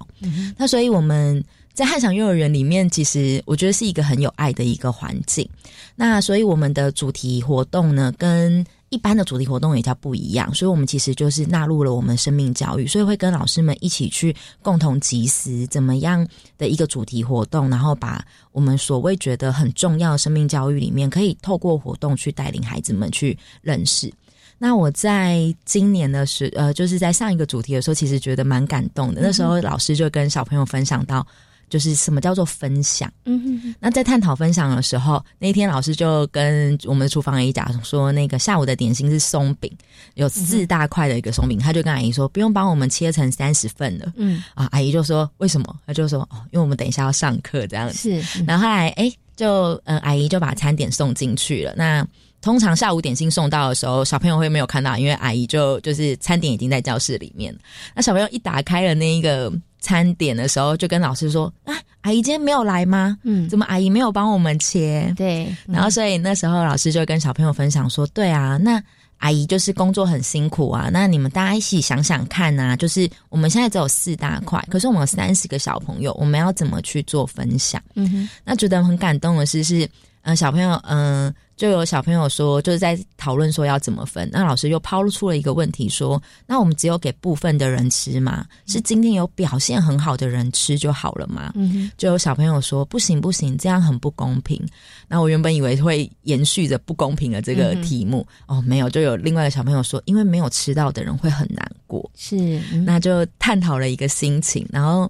[SPEAKER 13] 那所以我们在汉翔幼儿园里面，其实我觉得是一个很有爱的一个环境。那所以我们的主题活动呢，跟一般的主题活动也叫不一样。所以我们其实就是纳入了我们生命教育，所以会跟老师们一起去共同集思怎么样的一个主题活动，然后把我们所谓觉得很重要的生命教育里面，可以透过活动去带领孩子们去认识。那我在今年的时，呃，就是在上一个主题的时候，其实觉得蛮感动的。那时候老师就跟小朋友分享到，就是什么叫做分享。
[SPEAKER 4] 嗯哼。
[SPEAKER 13] 那在探讨分享的时候，那一天老师就跟我们的厨房阿姨讲说，那个下午的点心是松饼，有四大块的一个松饼，他就跟阿姨说，不用帮我们切成三十份了。
[SPEAKER 4] 嗯。
[SPEAKER 13] 啊，阿姨就说为什么？他就说哦，因为我们等一下要上课这样
[SPEAKER 4] 子。
[SPEAKER 13] 是。然后后来，哎，就嗯，阿姨就把餐点送进去了。那。通常下午点心送到的时候，小朋友会没有看到，因为阿姨就就是餐点已经在教室里面。那小朋友一打开了那一个餐点的时候，就跟老师说：“啊，阿姨今天没有来吗？
[SPEAKER 4] 嗯，
[SPEAKER 13] 怎么阿姨没有帮我们切？”
[SPEAKER 4] 对。
[SPEAKER 13] 然后所以那时候老师就跟小朋友分享说：“对啊，那阿姨就是工作很辛苦啊。那你们大家一起想想看啊，就是我们现在只有四大块，可是我们有三十个小朋友，我们要怎么去做分享？
[SPEAKER 4] 嗯哼。
[SPEAKER 13] 那觉得很感动的是，是呃小朋友嗯。”就有小朋友说，就是在讨论说要怎么分。那老师又抛出了一个问题，说：“那我们只有给部分的人吃吗？是今天有表现很好的人吃就好了吗？”
[SPEAKER 4] 嗯，
[SPEAKER 13] 就有小朋友说：“不行不行，这样很不公平。”那我原本以为会延续着不公平的这个题目，哦，没有，就有另外的小朋友说：“因为没有吃到的人会很难过。”
[SPEAKER 4] 是，
[SPEAKER 13] 那就探讨了一个心情，然后。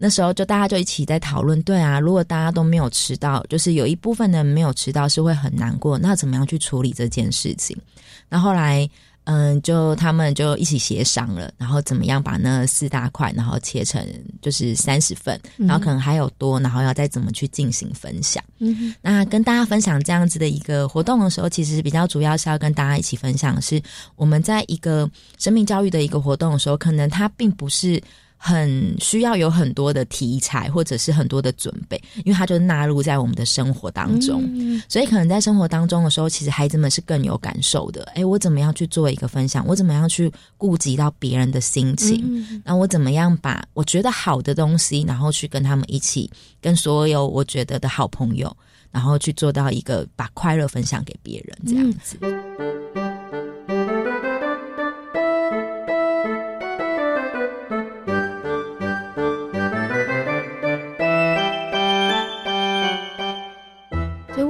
[SPEAKER 13] 那时候就大家就一起在讨论，对啊，如果大家都没有吃到，就是有一部分人没有吃到，是会很难过。那怎么样去处理这件事情？那后来，嗯，就他们就一起协商了，然后怎么样把那四大块，然后切成就是三十份，然后可能还有多，然后要再怎么去进行分享。
[SPEAKER 4] 嗯，
[SPEAKER 13] 那跟大家分享这样子的一个活动的时候，其实比较主要是要跟大家一起分享，是我们在一个生命教育的一个活动的时候，可能它并不是。很需要有很多的题材，或者是很多的准备，因为它就纳入在我们的生活当中，所以可能在生活当中的时候，其实孩子们是更有感受的。哎，我怎么样去做一个分享？我怎么样去顾及到别人的心情？那我怎么样把我觉得好的东西，然后去跟他们一起，跟所有我觉得的好朋友，然后去做到一个把快乐分享给别人这样子。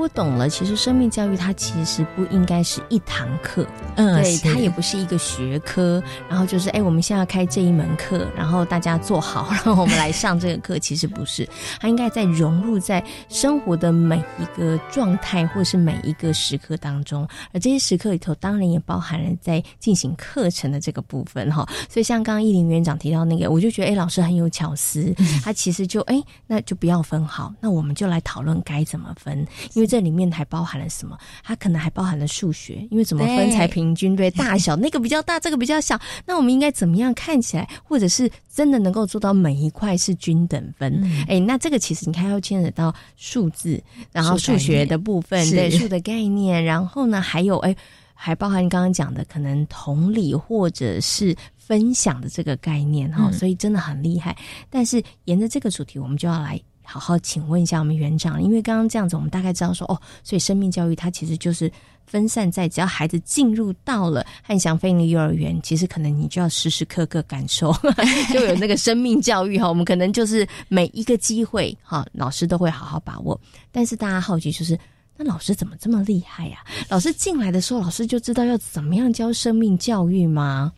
[SPEAKER 4] 懂了，其实生命教育它其实不应该是一堂课，
[SPEAKER 13] 嗯，
[SPEAKER 4] 对，它也不是一个学科，然后就是哎，我们现在要开这一门课，然后大家坐好，然后我们来上这个课，其实不是，它应该在融入在生活的每一个状态或是每一个时刻当中，而这些时刻里头，当然也包含了在进行课程的这个部分哈。所以像刚刚易林园长提到那个，我就觉得哎，老师很有巧思，他其实就哎，那就不要分好，那我们就来讨论该怎么分，因为这里面还包含了什么？它可能还包含了数学，因为怎么分才平均？对，大小 那个比较大，这个比较小，那我们应该怎么样看起来，或者是真的能够做到每一块是均等分？哎，那这个其实你看要牵扯到数字，然后数学的部分，对数的概念，然后呢还有哎，还包含刚刚讲的可能同理或者是分享的这个概念哈，所以真的很厉害。但是沿着这个主题，我们就要来。好好请问一下我们园长，因为刚刚这样子，我们大概知道说哦，所以生命教育它其实就是分散在只要孩子进入到了汉翔飞利幼儿园，其实可能你就要时时刻刻感受，就有那个生命教育哈。我们可能就是每一个机会哈，老师都会好好把握。但是大家好奇就是，那老师怎么这么厉害呀？老师进来的时候，老师就知道要怎么样教生命教育吗？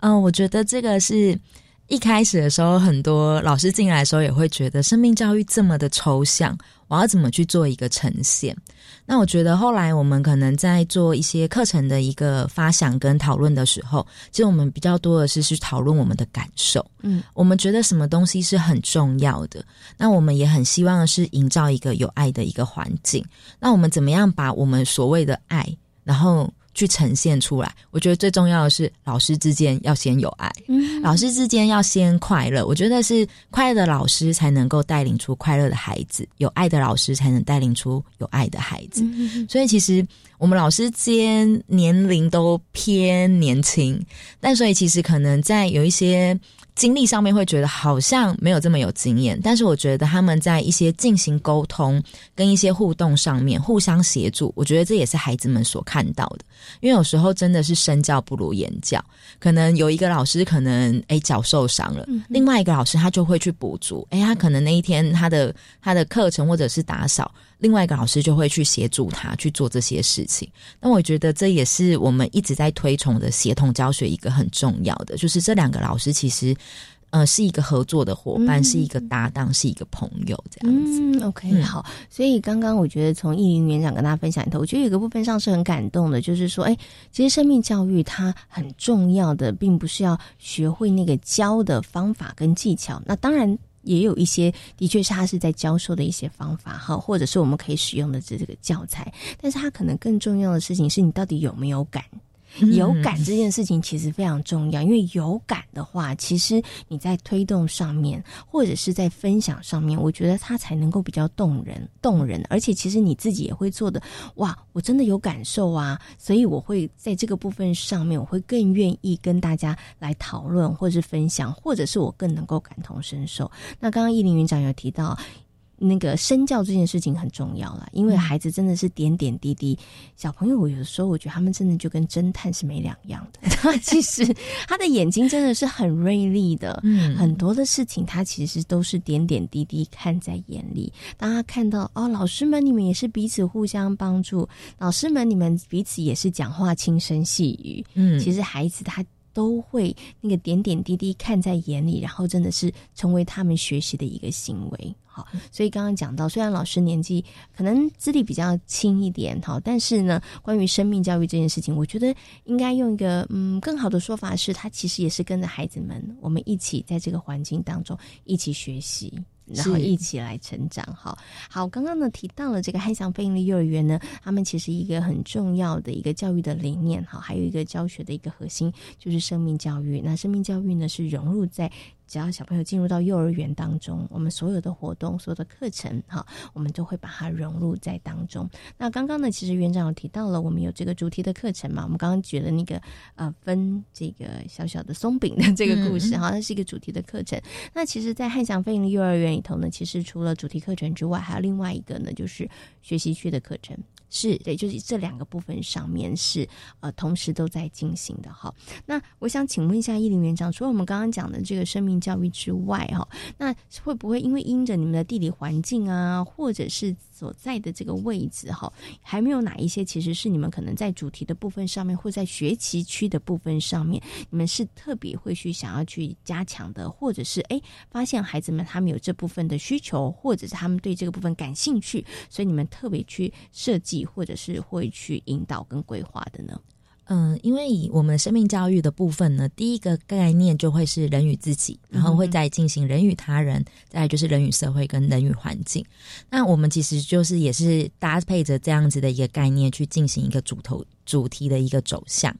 [SPEAKER 13] 嗯，我觉得这个是。一开始的时候，很多老师进来的时候也会觉得生命教育这么的抽象，我要怎么去做一个呈现？那我觉得后来我们可能在做一些课程的一个发想跟讨论的时候，其实我们比较多的是去讨论我们的感受。嗯，我们觉得什么东西是很重要的，那我们也很希望是营造一个有爱的一个环境。那我们怎么样把我们所谓的爱，然后去呈现出来，我觉得最重要的是老师之间要先有爱，老师之间要先快乐。我觉得是快乐的老师才能够带领出快乐的孩子，有爱的老师才能带领出有爱的孩子。所以其实我们老师间年龄都偏年轻，但所以其实可能在有一些。经历上面会觉得好像没有这么有经验，但是我觉得他们在一些进行沟通跟一些互动上面互相协助，我觉得这也是孩子们所看到的。因为有时候真的是身教不如言教，可能有一个老师可能诶脚受伤了，另外一个老师他就会去补足，诶他可能那一天他的他的课程或者是打扫。另外一个老师就会去协助他去做这些事情。那我觉得这也是我们一直在推崇的协同教学一个很重要的，就是这两个老师其实呃是一个合作的伙伴，是一个搭档，是一个朋友这样子。
[SPEAKER 4] 嗯，OK，好。所以刚刚我觉得从易林园长跟大家分享里头，我觉得有个部分上是很感动的，就是说，哎，其实生命教育它很重要的，并不是要学会那个教的方法跟技巧。那当然。也有一些，的确是他是在教授的一些方法哈，或者是我们可以使用的这这个教材，但是他可能更重要的事情是你到底有没有感。有感这件事情其实非常重要，因为有感的话，其实你在推动上面或者是在分享上面，我觉得它才能够比较动人、动人。而且其实你自己也会做的，哇，我真的有感受啊，所以我会在这个部分上面，我会更愿意跟大家来讨论或者是分享，或者是我更能够感同身受。那刚刚易林园长有提到。那个身教这件事情很重要了，因为孩子真的是点点滴滴。小朋友，我有时候我觉得他们真的就跟侦探是没两样的。他其实他的眼睛真的是很锐利的，嗯，很多的事情他其实都是点点滴滴看在眼里。当他看到哦，老师们你们也是彼此互相帮助，老师们你们彼此也是讲话轻声细语，嗯，其实孩子他都会那个点点滴滴看在眼里，然后真的是成为他们学习的一个行为。好，所以刚刚讲到，虽然老师年纪可能资历比较轻一点，好，但是呢，关于生命教育这件事情，我觉得应该用一个嗯更好的说法是，他其实也是跟着孩子们，我们一起在这个环境当中一起学习。然后一起来成长，哈，好，刚刚呢提到了这个汉翔飞鹰的幼儿园呢，他们其实一个很重要的一个教育的理念，哈，还有一个教学的一个核心就是生命教育。那生命教育呢是融入在只要小朋友进入到幼儿园当中，我们所有的活动、所有的课程，哈，我们都会把它融入在当中。那刚刚呢，其实园长有提到了，我们有这个主题的课程嘛？我们刚刚举了那个呃分这个小小的松饼的这个故事，哈，那是一个主题的课程。那其实，在汉翔飞鹰的幼儿园。里头呢，其实除了主题课程之外，还有另外一个呢，就是学习区的课程。是对，就是这两个部分上面是呃同时都在进行的哈。那我想请问一下，伊林园长，除了我们刚刚讲的这个生命教育之外，哈，那会不会因为因着你们的地理环境啊，或者是所在的这个位置哈，还没有哪一些其实是你们可能在主题的部分上面，或在学习区的部分上面，你们是特别会去想要去加强的，或者是哎发现孩子们他们有这部分的需求，或者是他们对这个部分感兴趣，所以你们特别去设计，或者是会去引导跟规划的呢？
[SPEAKER 13] 嗯，因为以我们生命教育的部分呢，第一个概念就会是人与自己，然后会再进行人与他人，再就是人与社会跟人与环境。那我们其实就是也是搭配着这样子的一个概念去进行一个主头主题的一个走向。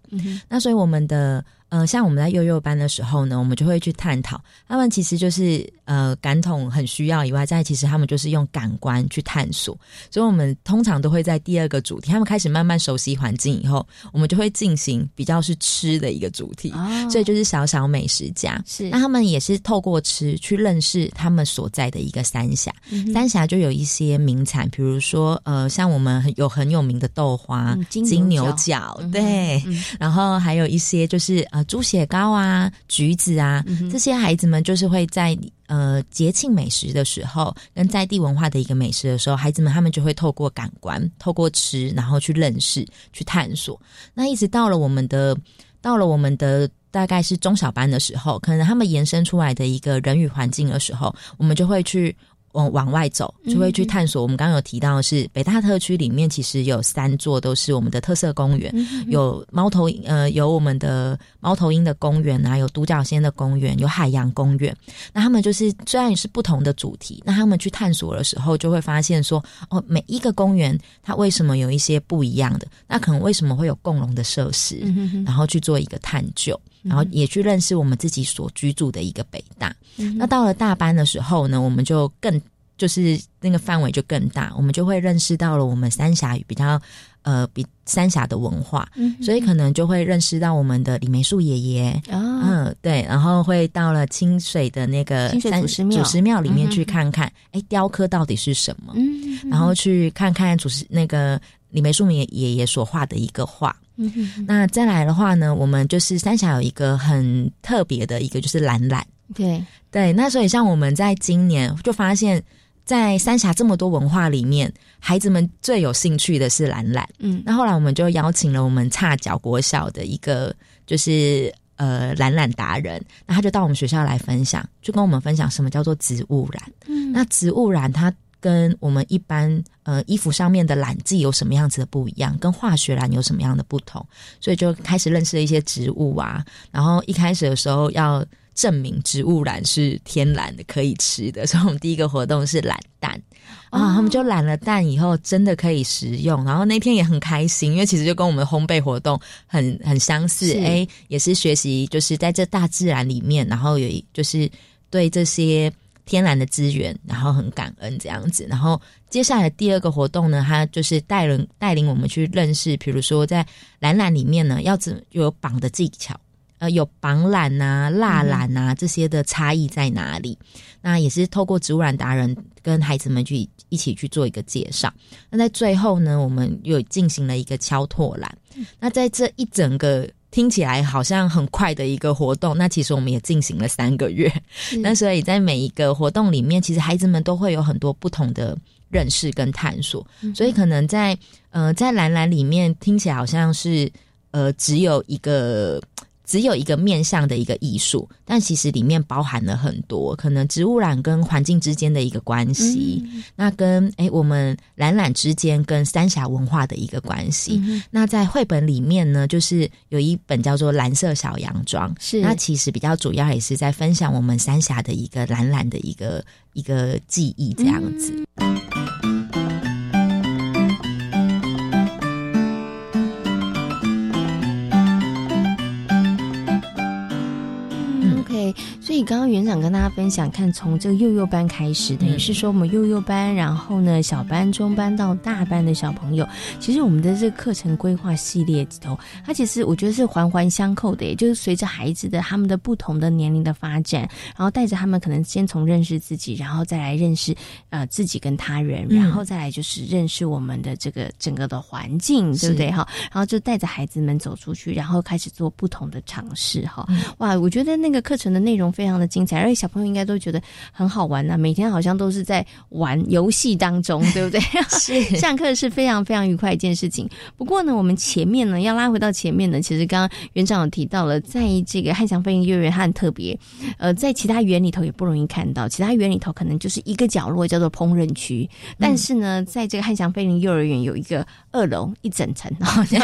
[SPEAKER 13] 那所以我们的。呃，像我们在幼幼班的时候呢，我们就会去探讨，他们其实就是呃感统很需要以外，在其实他们就是用感官去探索，所以我们通常都会在第二个主题，他们开始慢慢熟悉环境以后，我们就会进行比较是吃的一个主题，所以就是小小美食家，
[SPEAKER 4] 是。
[SPEAKER 13] 那他们也是透过吃去认识他们所在的一个三峡，三峡就有一些名产，比如说呃，像我们有很有名的豆花、金牛角，对，然后还有一些就是呃。猪血糕啊，橘子啊，这些孩子们就是会在呃节庆美食的时候，跟在地文化的一个美食的时候，孩子们他们就会透过感官，透过吃，然后去认识、去探索。那一直到了我们的，到了我们的大概是中小班的时候，可能他们延伸出来的一个人与环境的时候，我们就会去。往往外走，就会去探索。我们刚刚有提到的是北大特区里面，其实有三座都是我们的特色公园，有猫头呃有我们的猫头鹰的公园啊，有独角仙的公园，有海洋公园。那他们就是虽然也是不同的主题，那他们去探索的时候，就会发现说，哦，每一个公园它为什么有一些不一样的？那可能为什么会有共融的设施？然后去做一个探究。然后也去认识我们自己所居住的一个北大。那到了大班的时候呢，我们就更就是那个范围就更大，我们就会认识到了我们三峡比较呃比三峡的文化，所以可能就会认识到我们的李梅树爷爷。嗯，对，然后会到了清水的那个
[SPEAKER 4] 祖师庙。
[SPEAKER 13] 祖师庙里面去看看，哎，雕刻到底是什么？嗯，然后去看看祖师那个李梅树明爷爷所画的一个画。嗯哼那再来的话呢，我们就是三峡有一个很特别的一个，就是蓝染。
[SPEAKER 4] 对
[SPEAKER 13] 对，那所以像我们在今年就发现，在三峡这么多文化里面，孩子们最有兴趣的是蓝染。嗯，那后来我们就邀请了我们差角国小的一个，就是呃蓝染达人，那他就到我们学校来分享，就跟我们分享什么叫做植物染。嗯，那植物染它。跟我们一般呃衣服上面的染剂有什么样子的不一样？跟化学染有什么样的不同？所以就开始认识了一些植物啊。然后一开始的时候要证明植物染是天然的，可以吃的。所以我们第一个活动是染蛋啊，他们就染了蛋以后真的可以食用。然后那天也很开心，因为其实就跟我们烘焙活动很很相似。哎，也是学习，就是在这大自然里面，然后有就是对这些。天然的资源，然后很感恩这样子。然后接下来第二个活动呢，它就是带人带领我们去认识，比如说在蓝染里面呢，要怎有绑的技巧，呃，有绑染啊、蜡染啊这些的差异在哪里？那也是透过植物染达人跟孩子们去一起去做一个介绍。那在最后呢，我们又进行了一个敲拓染。那在这一整个。听起来好像很快的一个活动，那其实我们也进行了三个月。那所以在每一个活动里面，其实孩子们都会有很多不同的认识跟探索。所以可能在呃在蓝蓝里面听起来好像是呃只有一个。只有一个面向的一个艺术，但其实里面包含了很多可能植物染跟环境之间的一个关系，那跟哎我们蓝染之间跟三峡文化的一个关系。那在绘本里面呢，就是有一本叫做《蓝色小洋装》，
[SPEAKER 4] 是
[SPEAKER 13] 那其实比较主要也是在分享我们三峡的一个蓝染的一个一个记忆这样子。
[SPEAKER 4] 所以刚刚园长跟大家分享，看从这个幼幼班开始，等于是说我们幼幼班，然后呢小班、中班到大班的小朋友，其实我们的这个课程规划系列里头，它其实我觉得是环环相扣的，也就是随着孩子的他们的不同的年龄的发展，然后带着他们可能先从认识自己，然后再来认识呃自己跟他人，然后再来就是认识我们的这个整个的环境，对不对哈？然后就带着孩子们走出去，然后开始做不同的尝试哈。哇，我觉得那个课程的内容。非常常的精彩，而且小朋友应该都觉得很好玩呐，每天好像都是在玩游戏当中，对不对？
[SPEAKER 13] 是
[SPEAKER 4] 上课是非常非常愉快一件事情。不过呢，我们前面呢要拉回到前面呢，其实刚刚园长有提到了，在这个汉翔飞行幼儿园它很特别，呃，在其他园里头也不容易看到，其他园里头可能就是一个角落叫做烹饪区，但是呢，在这个汉翔飞行幼儿园有一个二楼一整层，好像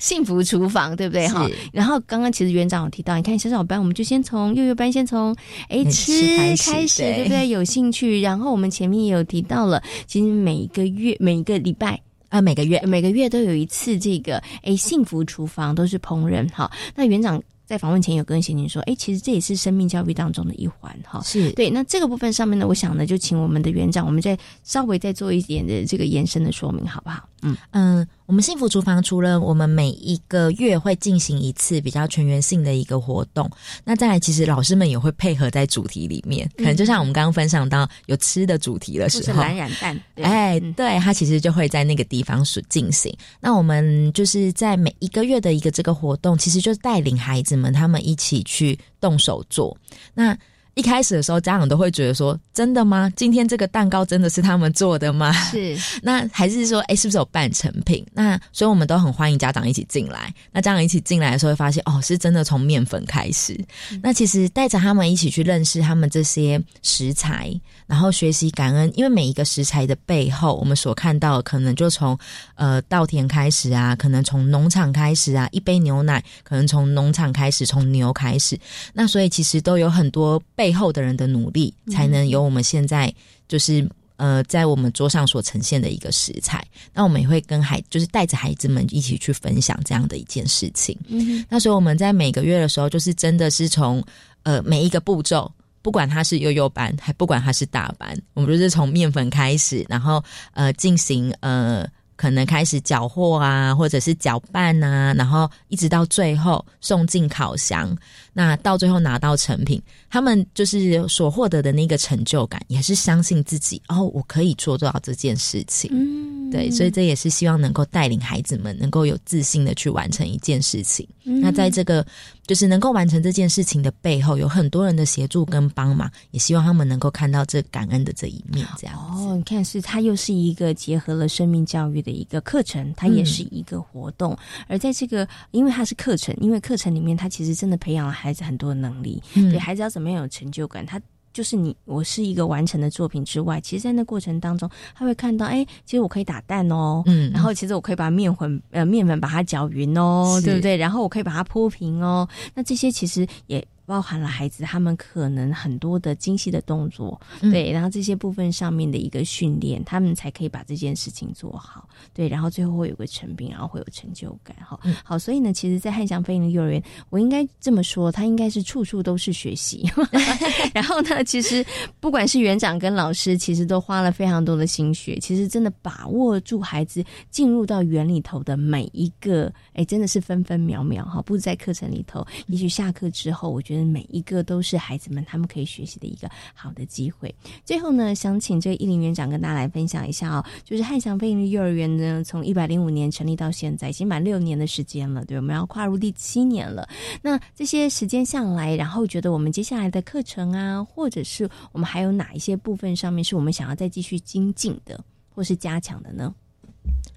[SPEAKER 4] 幸福厨房，对不对？哈。然后刚刚其实园长有提到，你看小小班，我们就先从幼幼班先从哎吃开始，对不对？有兴趣，然后我们前面也有提到了，其实每一个月每一个礼拜。
[SPEAKER 13] 啊，每个月
[SPEAKER 4] 每个月都有一次这个哎，幸福厨房都是烹饪哈。那园长在访问前有跟贤宁说，哎，其实这也是生命教育当中的一环哈。
[SPEAKER 13] 是
[SPEAKER 4] 对。那这个部分上面呢，我想呢，就请我们的园长，我们再稍微再做一点的这个延伸的说明，好不好？
[SPEAKER 13] 嗯嗯。我们幸福厨房除了我们每一个月会进行一次比较全员性的一个活动，那再来其实老师们也会配合在主题里面，可能就像我们刚刚分享到有吃的主题的时候，
[SPEAKER 4] 蓝染蛋，
[SPEAKER 13] 哎，对，它其实就会在那个地方所进行。那我们就是在每一个月的一个这个活动，其实就带领孩子们他们一起去动手做。那一开始的时候，家长都会觉得说：“真的吗？今天这个蛋糕真的是他们做的吗？”
[SPEAKER 4] 是。
[SPEAKER 13] 那还是说，哎，是不是有半成品？那所以我们都很欢迎家长一起进来。那家长一起进来的时候，会发现哦，是真的从面粉开始。那其实带着他们一起去认识他们这些食材，然后学习感恩，因为每一个食材的背后，我们所看到可能就从呃稻田开始啊，可能从农场开始啊，一杯牛奶可能从农场开始，从牛开始。那所以其实都有很多背。背后的人的努力，才能有我们现在就是呃，在我们桌上所呈现的一个食材。那我们也会跟孩，就是带着孩子们一起去分享这样的一件事情。嗯，那所以我们在每个月的时候，就是真的是从呃每一个步骤，不管它是幼幼班，还不管它是大班，我们就是从面粉开始，然后呃进行呃。可能开始搅和啊，或者是搅拌啊，然后一直到最后送进烤箱，那到最后拿到成品，他们就是所获得的那个成就感，也是相信自己哦，我可以做到这件事情。嗯，对，所以这也是希望能够带领孩子们能够有自信的去完成一件事情。那在这个。就是能够完成这件事情的背后，有很多人的协助跟帮忙，也希望他们能够看到这感恩的这一面。这样
[SPEAKER 4] 哦，你看，是它又是一个结合了生命教育的一个课程，它也是一个活动。而在这个，因为它是课程，因为课程里面，它其实真的培养了孩子很多的能力。对孩子要怎么样有成就感，他。就是你，我是一个完成的作品之外，其实，在那过程当中，他会看到，哎，其实我可以打蛋哦，嗯，然后其实我可以把面粉，呃，面粉把它搅匀哦，对不对？然后我可以把它铺平哦，那这些其实也。包含了孩子他们可能很多的精细的动作，对，然后这些部分上面的一个训练，他们才可以把这件事情做好，对，然后最后会有个成品，然后会有成就感，哈，好，所以呢，其实，在汉翔飞鹰幼儿园，我应该这么说，他应该是处处都是学习，然后呢，其实不管是园长跟老师，其实都花了非常多的心血，其实真的把握住孩子进入到园里头的每一个，哎，真的是分分秒秒，哈，不在课程里头，也许下课之后，我觉得。每一个都是孩子们他们可以学习的一个好的机会。最后呢，想请这个一林园长跟大家来分享一下哦，就是汉翔飞行幼儿园呢，从一百零五年成立到现在，已经满六年的时间了，对，我们要跨入第七年了。那这些时间下来，然后觉得我们接下来的课程啊，或者是我们还有哪一些部分上面是我们想要再继续精进的，或是加强的呢？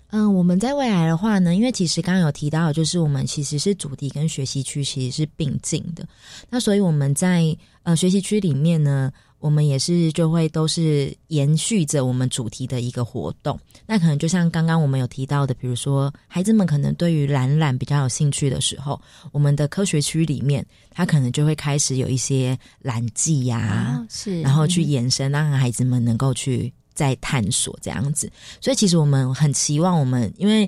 [SPEAKER 13] 嗯，我们在未来的话呢，因为其实刚刚有提到，就是我们其实是主题跟学习区其实是并进的，那所以我们在呃学习区里面呢，我们也是就会都是延续着我们主题的一个活动。那可能就像刚刚我们有提到的，比如说孩子们可能对于懒懒比较有兴趣的时候，我们的科学区里面，他可能就会开始有一些染剂呀，
[SPEAKER 4] 是，
[SPEAKER 13] 然后去延伸，让孩子们能够去。在探索这样子，所以其实我们很期望我们，因为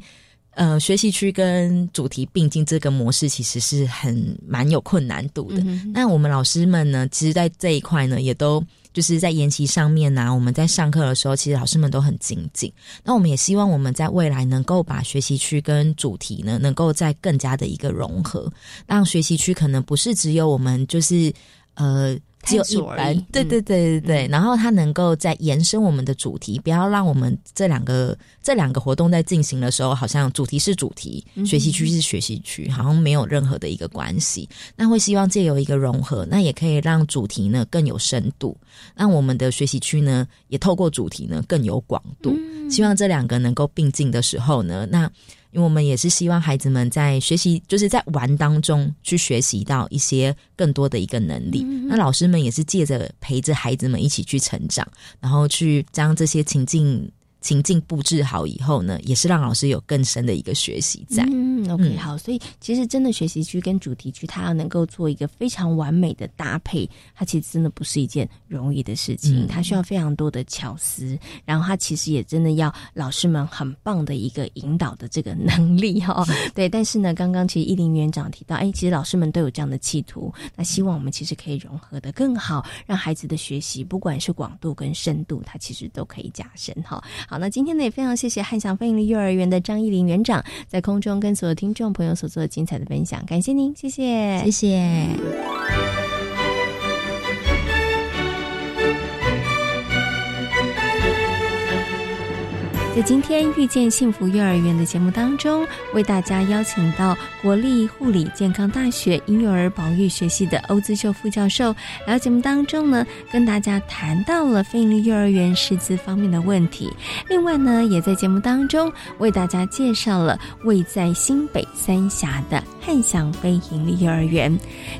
[SPEAKER 13] 呃，学习区跟主题并进这个模式其实是很蛮有困难度的。那我们老师们呢，其实，在这一块呢，也都就是在延期上面呢，我们在上课的时候，其实老师们都很精进。那我们也希望我们在未来能够把学习区跟主题呢，能够在更加的一个融合，让学习区可能不是只有我们就是呃。只有一般，对对对对对。然后它能够在延伸我们的主题，不要让我们这两个这两个活动在进行的时候，好像主题是主题，学习区是学习区，好像没有任何的一个关系。那会希望借由一个融合，那也可以让主题呢更有深度，让我们的学习区呢也透过主题呢更有广度。希望这两个能够并进的时候呢，那。因为我们也是希望孩子们在学习，就是在玩当中去学习到一些更多的一个能力。那老师们也是借着陪着孩子们一起去成长，然后去将这些情境。情境布置好以后呢，也是让老师有更深的一个学习在。
[SPEAKER 4] 嗯，OK，好，所以其实真的学习区跟主题区，它要能够做一个非常完美的搭配，它其实真的不是一件容易的事情，它需要非常多的巧思，然后它其实也真的要老师们很棒的一个引导的这个能力哈。对，但是呢，刚刚其实依林园长提到，哎，其实老师们都有这样的企图，那希望我们其实可以融合的更好，让孩子的学习不管是广度跟深度，它其实都可以加深哈。好，那今天呢也非常谢谢汉翔飞鹰幼儿园的张艺林园长在空中跟所有听众朋友所做的精彩的分享，感谢您，谢谢，
[SPEAKER 13] 谢谢。
[SPEAKER 4] 在今天遇见幸福幼儿园的节目当中，为大家邀请到国立护理健康大学婴幼儿保育学系的欧姿秀副教授来节目当中呢，跟大家谈到了非营利幼儿园师资方面的问题。另外呢，也在节目当中为大家介绍了位在新北三峡的汉翔非营利幼儿园。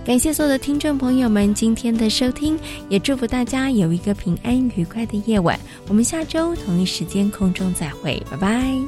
[SPEAKER 4] 感谢所有的听众朋友们今天的收听，也祝福大家有一个平安愉快的夜晚。我们下周同一时间空中再。会，拜拜。